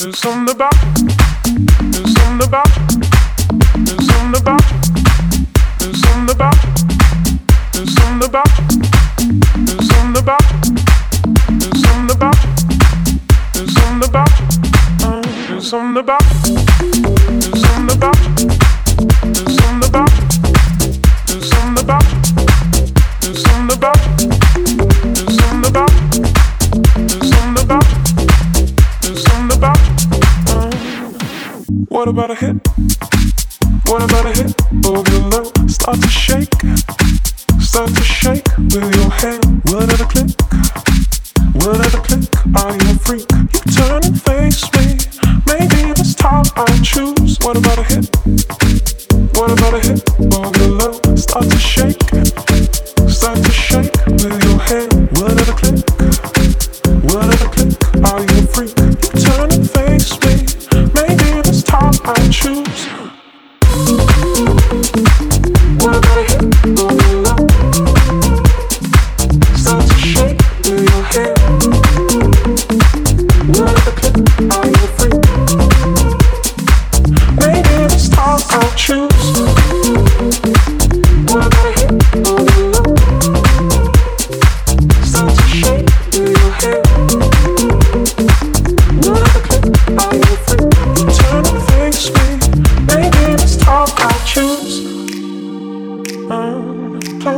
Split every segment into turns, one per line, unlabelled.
Something about What about a hit? What about a hit? Oh, below, start to shake, start to shake with your hand. What at a click? What at a click? Are you a freak? You turn and face me. Maybe this time I choose. What about a hit? What about a hit? Oh, below, start to shake, start to shake with your hand. What at a click? What at a click?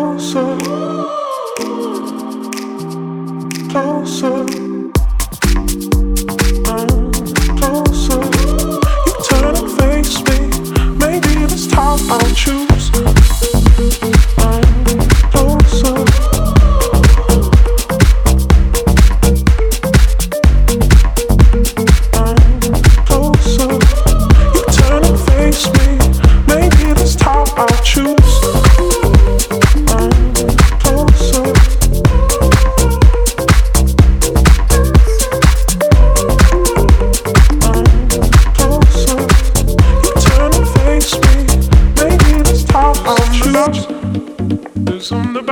Closer, closer.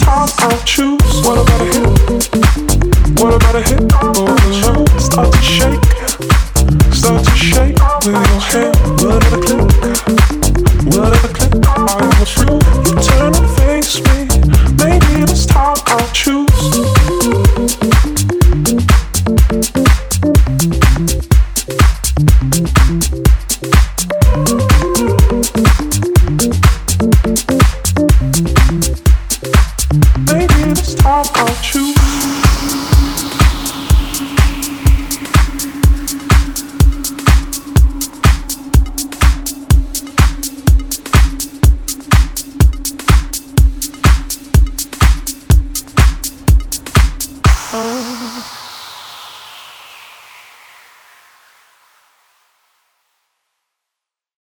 Time I'll choose. What about a hit? What about a hit? Oh, below, start to shake, start to shake with your hand. What at a click? What at a click? Are you a freak? You turn and face me. Maybe this time I'll choose. Oh.